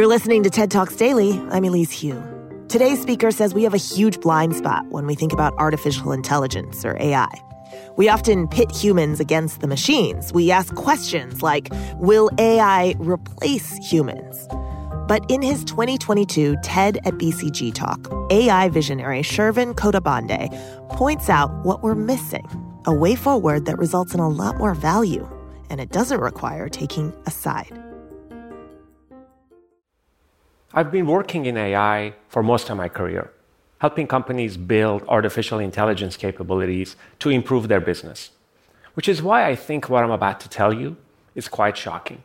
You're listening to TED Talks Daily. I'm Elise Hu. Today's speaker says we have a huge blind spot when we think about artificial intelligence or AI. We often pit humans against the machines. We ask questions like Will AI replace humans? But in his 2022 TED at BCG talk, AI visionary Shervin Khodabandeh points out what we're missing a way forward that results in a lot more value, and it doesn't require taking a side. I've been working in AI for most of my career, helping companies build artificial intelligence capabilities to improve their business. Which is why I think what I'm about to tell you is quite shocking.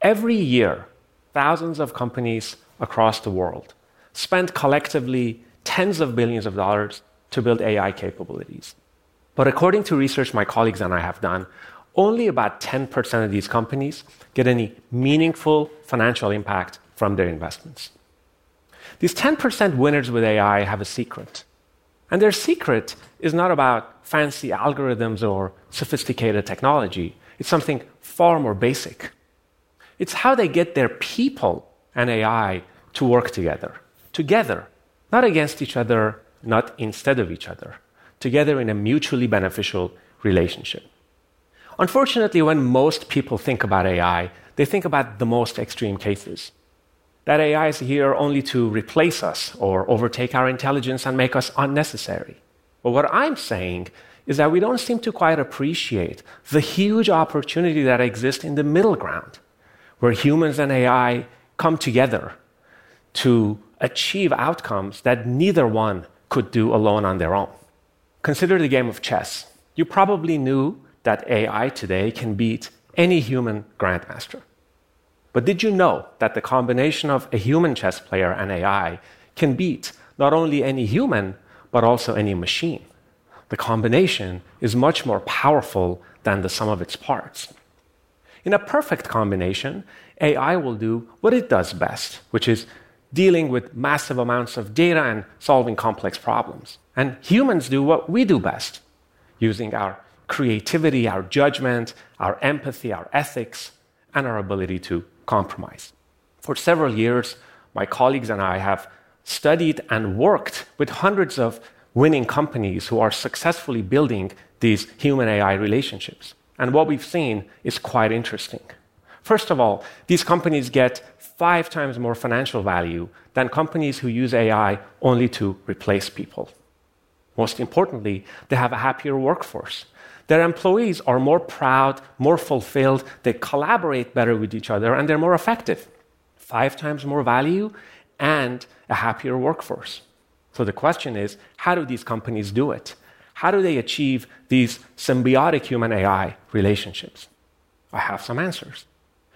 Every year, thousands of companies across the world spend collectively tens of billions of dollars to build AI capabilities. But according to research my colleagues and I have done, only about 10% of these companies get any meaningful financial impact from their investments. These 10% winners with AI have a secret. And their secret is not about fancy algorithms or sophisticated technology. It's something far more basic. It's how they get their people and AI to work together. Together, not against each other, not instead of each other. Together in a mutually beneficial relationship. Unfortunately, when most people think about AI, they think about the most extreme cases that AI is here only to replace us or overtake our intelligence and make us unnecessary. But what I'm saying is that we don't seem to quite appreciate the huge opportunity that exists in the middle ground, where humans and AI come together to achieve outcomes that neither one could do alone on their own. Consider the game of chess. You probably knew that AI today can beat any human grandmaster. But did you know that the combination of a human chess player and AI can beat not only any human, but also any machine? The combination is much more powerful than the sum of its parts. In a perfect combination, AI will do what it does best, which is dealing with massive amounts of data and solving complex problems. And humans do what we do best, using our creativity, our judgment, our empathy, our ethics, and our ability to compromise. For several years, my colleagues and I have studied and worked with hundreds of winning companies who are successfully building these human AI relationships. And what we've seen is quite interesting. First of all, these companies get five times more financial value than companies who use AI only to replace people. Most importantly, they have a happier workforce. Their employees are more proud, more fulfilled, they collaborate better with each other, and they're more effective. Five times more value and a happier workforce. So the question is how do these companies do it? How do they achieve these symbiotic human AI relationships? I have some answers.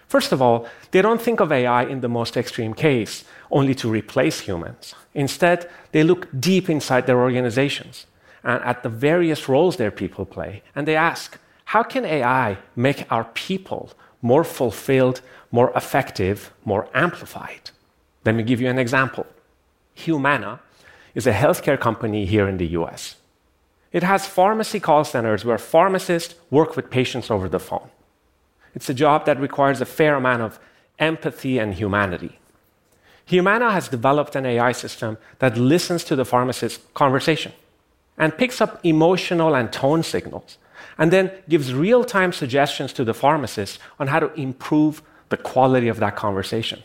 First of all, they don't think of AI in the most extreme case, only to replace humans. Instead, they look deep inside their organizations and at the various roles their people play. And they ask, how can AI make our people more fulfilled, more effective, more amplified? Let me give you an example. Humana is a healthcare company here in the US. It has pharmacy call centers where pharmacists work with patients over the phone. It's a job that requires a fair amount of empathy and humanity. Humana has developed an AI system that listens to the pharmacist's conversation and picks up emotional and tone signals, and then gives real time suggestions to the pharmacist on how to improve the quality of that conversation.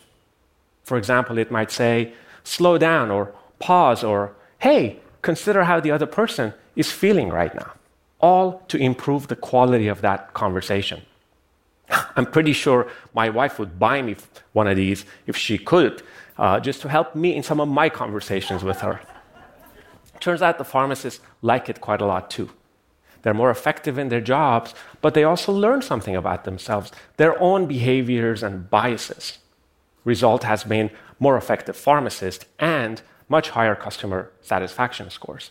For example, it might say, slow down, or pause, or hey, consider how the other person is feeling right now, all to improve the quality of that conversation. I'm pretty sure my wife would buy me one of these if she could, uh, just to help me in some of my conversations with her. Turns out the pharmacists like it quite a lot too. They're more effective in their jobs, but they also learn something about themselves, their own behaviors and biases. Result has been more effective pharmacists and much higher customer satisfaction scores.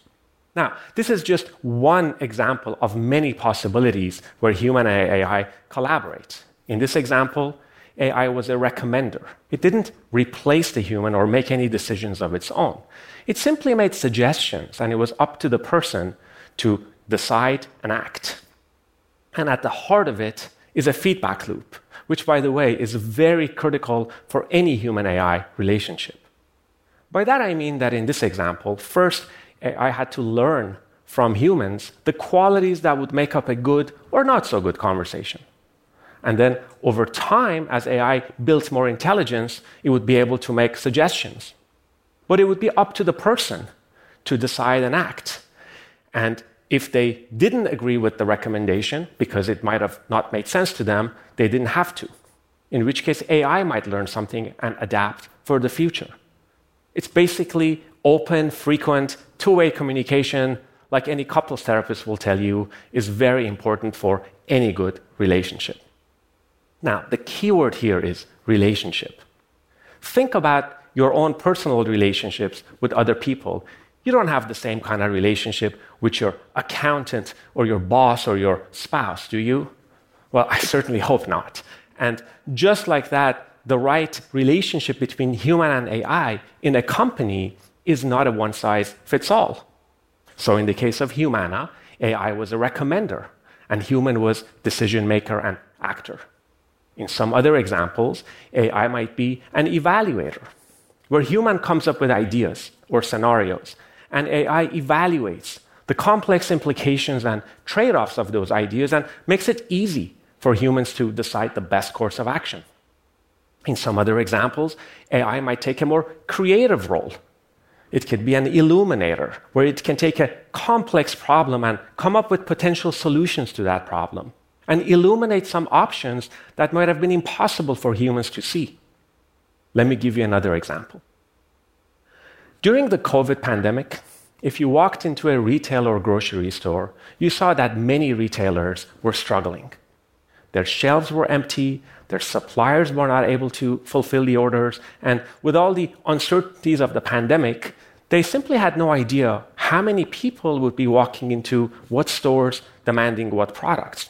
Now, this is just one example of many possibilities where human AI collaborate. In this example, AI was a recommender. It didn't replace the human or make any decisions of its own. It simply made suggestions, and it was up to the person to decide and act. And at the heart of it is a feedback loop which, by the way, is very critical for any human AI relationship. By that I mean that in this example, first, I had to learn from humans the qualities that would make up a good or not so good conversation. And then over time, as AI built more intelligence, it would be able to make suggestions. But it would be up to the person to decide and act. And if they didn't agree with the recommendation because it might have not made sense to them, they didn't have to. In which case, AI might learn something and adapt for the future. It's basically open, frequent, two way communication, like any couples therapist will tell you, is very important for any good relationship. Now, the key word here is relationship. Think about your own personal relationships with other people. You don't have the same kind of relationship with your accountant or your boss or your spouse, do you? Well, I certainly hope not. And just like that, the right relationship between human and AI in a company is not a one size fits all. So, in the case of Humana, AI was a recommender, and human was decision maker and actor. In some other examples, AI might be an evaluator, where human comes up with ideas or scenarios, and AI evaluates the complex implications and trade offs of those ideas and makes it easy for humans to decide the best course of action. In some other examples, AI might take a more creative role. It could be an illuminator, where it can take a complex problem and come up with potential solutions to that problem and illuminate some options that might have been impossible for humans to see. Let me give you another example. During the COVID pandemic, if you walked into a retail or grocery store, you saw that many retailers were struggling. Their shelves were empty, their suppliers were not able to fulfill the orders, and with all the uncertainties of the pandemic, they simply had no idea how many people would be walking into what stores demanding what products.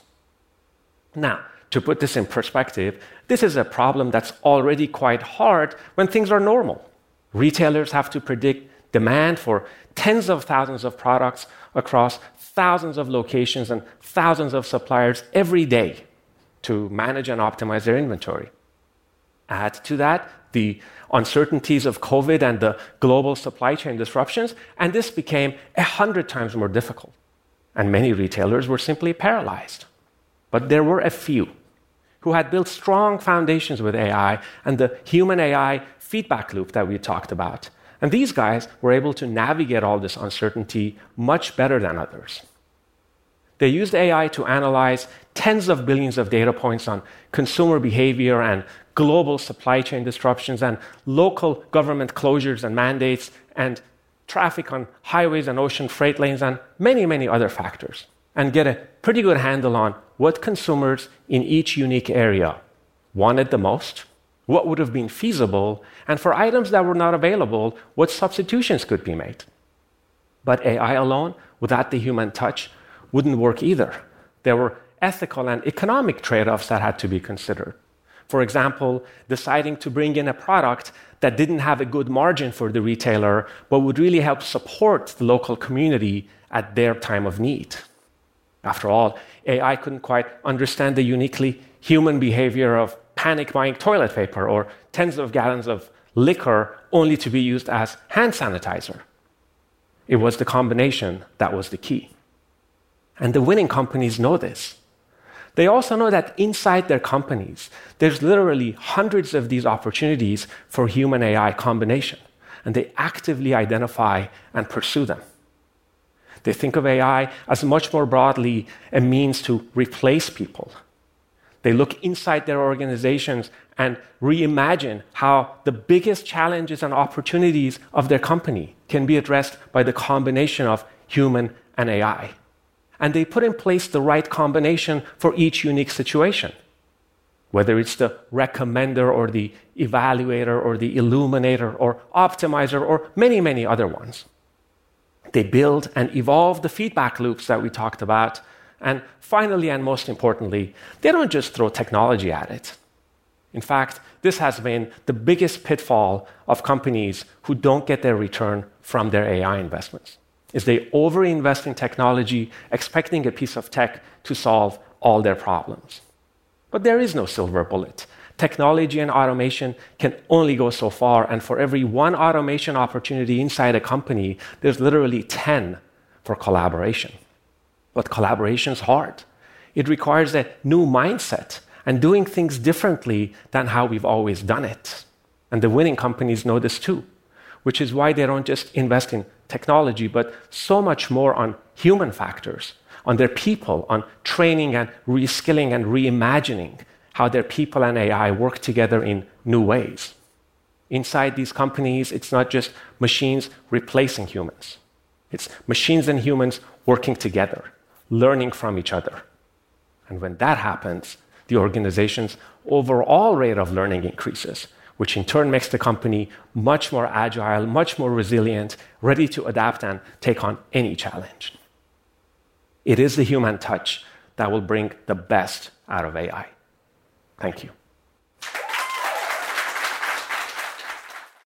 Now, to put this in perspective, this is a problem that's already quite hard when things are normal. Retailers have to predict demand for tens of thousands of products across thousands of locations and thousands of suppliers every day to manage and optimize their inventory. Add to that the uncertainties of COVID and the global supply chain disruptions, and this became a hundred times more difficult. And many retailers were simply paralyzed. But there were a few who had built strong foundations with AI and the human AI feedback loop that we talked about. And these guys were able to navigate all this uncertainty much better than others. They used AI to analyze tens of billions of data points on consumer behavior and global supply chain disruptions and local government closures and mandates and traffic on highways and ocean freight lanes and many, many other factors and get a pretty good handle on what consumers in each unique area wanted the most, what would have been feasible, and for items that were not available, what substitutions could be made. But AI alone, without the human touch, wouldn't work either. There were ethical and economic trade offs that had to be considered. For example, deciding to bring in a product that didn't have a good margin for the retailer, but would really help support the local community at their time of need. After all, AI couldn't quite understand the uniquely human behavior of panic buying toilet paper or tens of gallons of liquor only to be used as hand sanitizer. It was the combination that was the key. And the winning companies know this. They also know that inside their companies, there's literally hundreds of these opportunities for human AI combination, and they actively identify and pursue them. They think of AI as much more broadly a means to replace people. They look inside their organizations and reimagine how the biggest challenges and opportunities of their company can be addressed by the combination of human and AI. And they put in place the right combination for each unique situation, whether it's the recommender or the evaluator or the illuminator or optimizer or many, many other ones. They build and evolve the feedback loops that we talked about. And finally, and most importantly, they don't just throw technology at it. In fact, this has been the biggest pitfall of companies who don't get their return from their AI investments. Is they overinvest in technology, expecting a piece of tech to solve all their problems. But there is no silver bullet. Technology and automation can only go so far, and for every one automation opportunity inside a company, there's literally 10 for collaboration. But collaboration is hard. It requires a new mindset and doing things differently than how we've always done it. And the winning companies know this too, which is why they don't just invest in technology, but so much more on human factors, on their people, on training and reskilling and reimagining how their people and AI work together in new ways. Inside these companies, it's not just machines replacing humans, it's machines and humans working together, learning from each other. And when that happens, the organization's overall rate of learning increases, which in turn makes the company much more agile, much more resilient, ready to adapt and take on any challenge. It is the human touch that will bring the best out of AI. Thank you.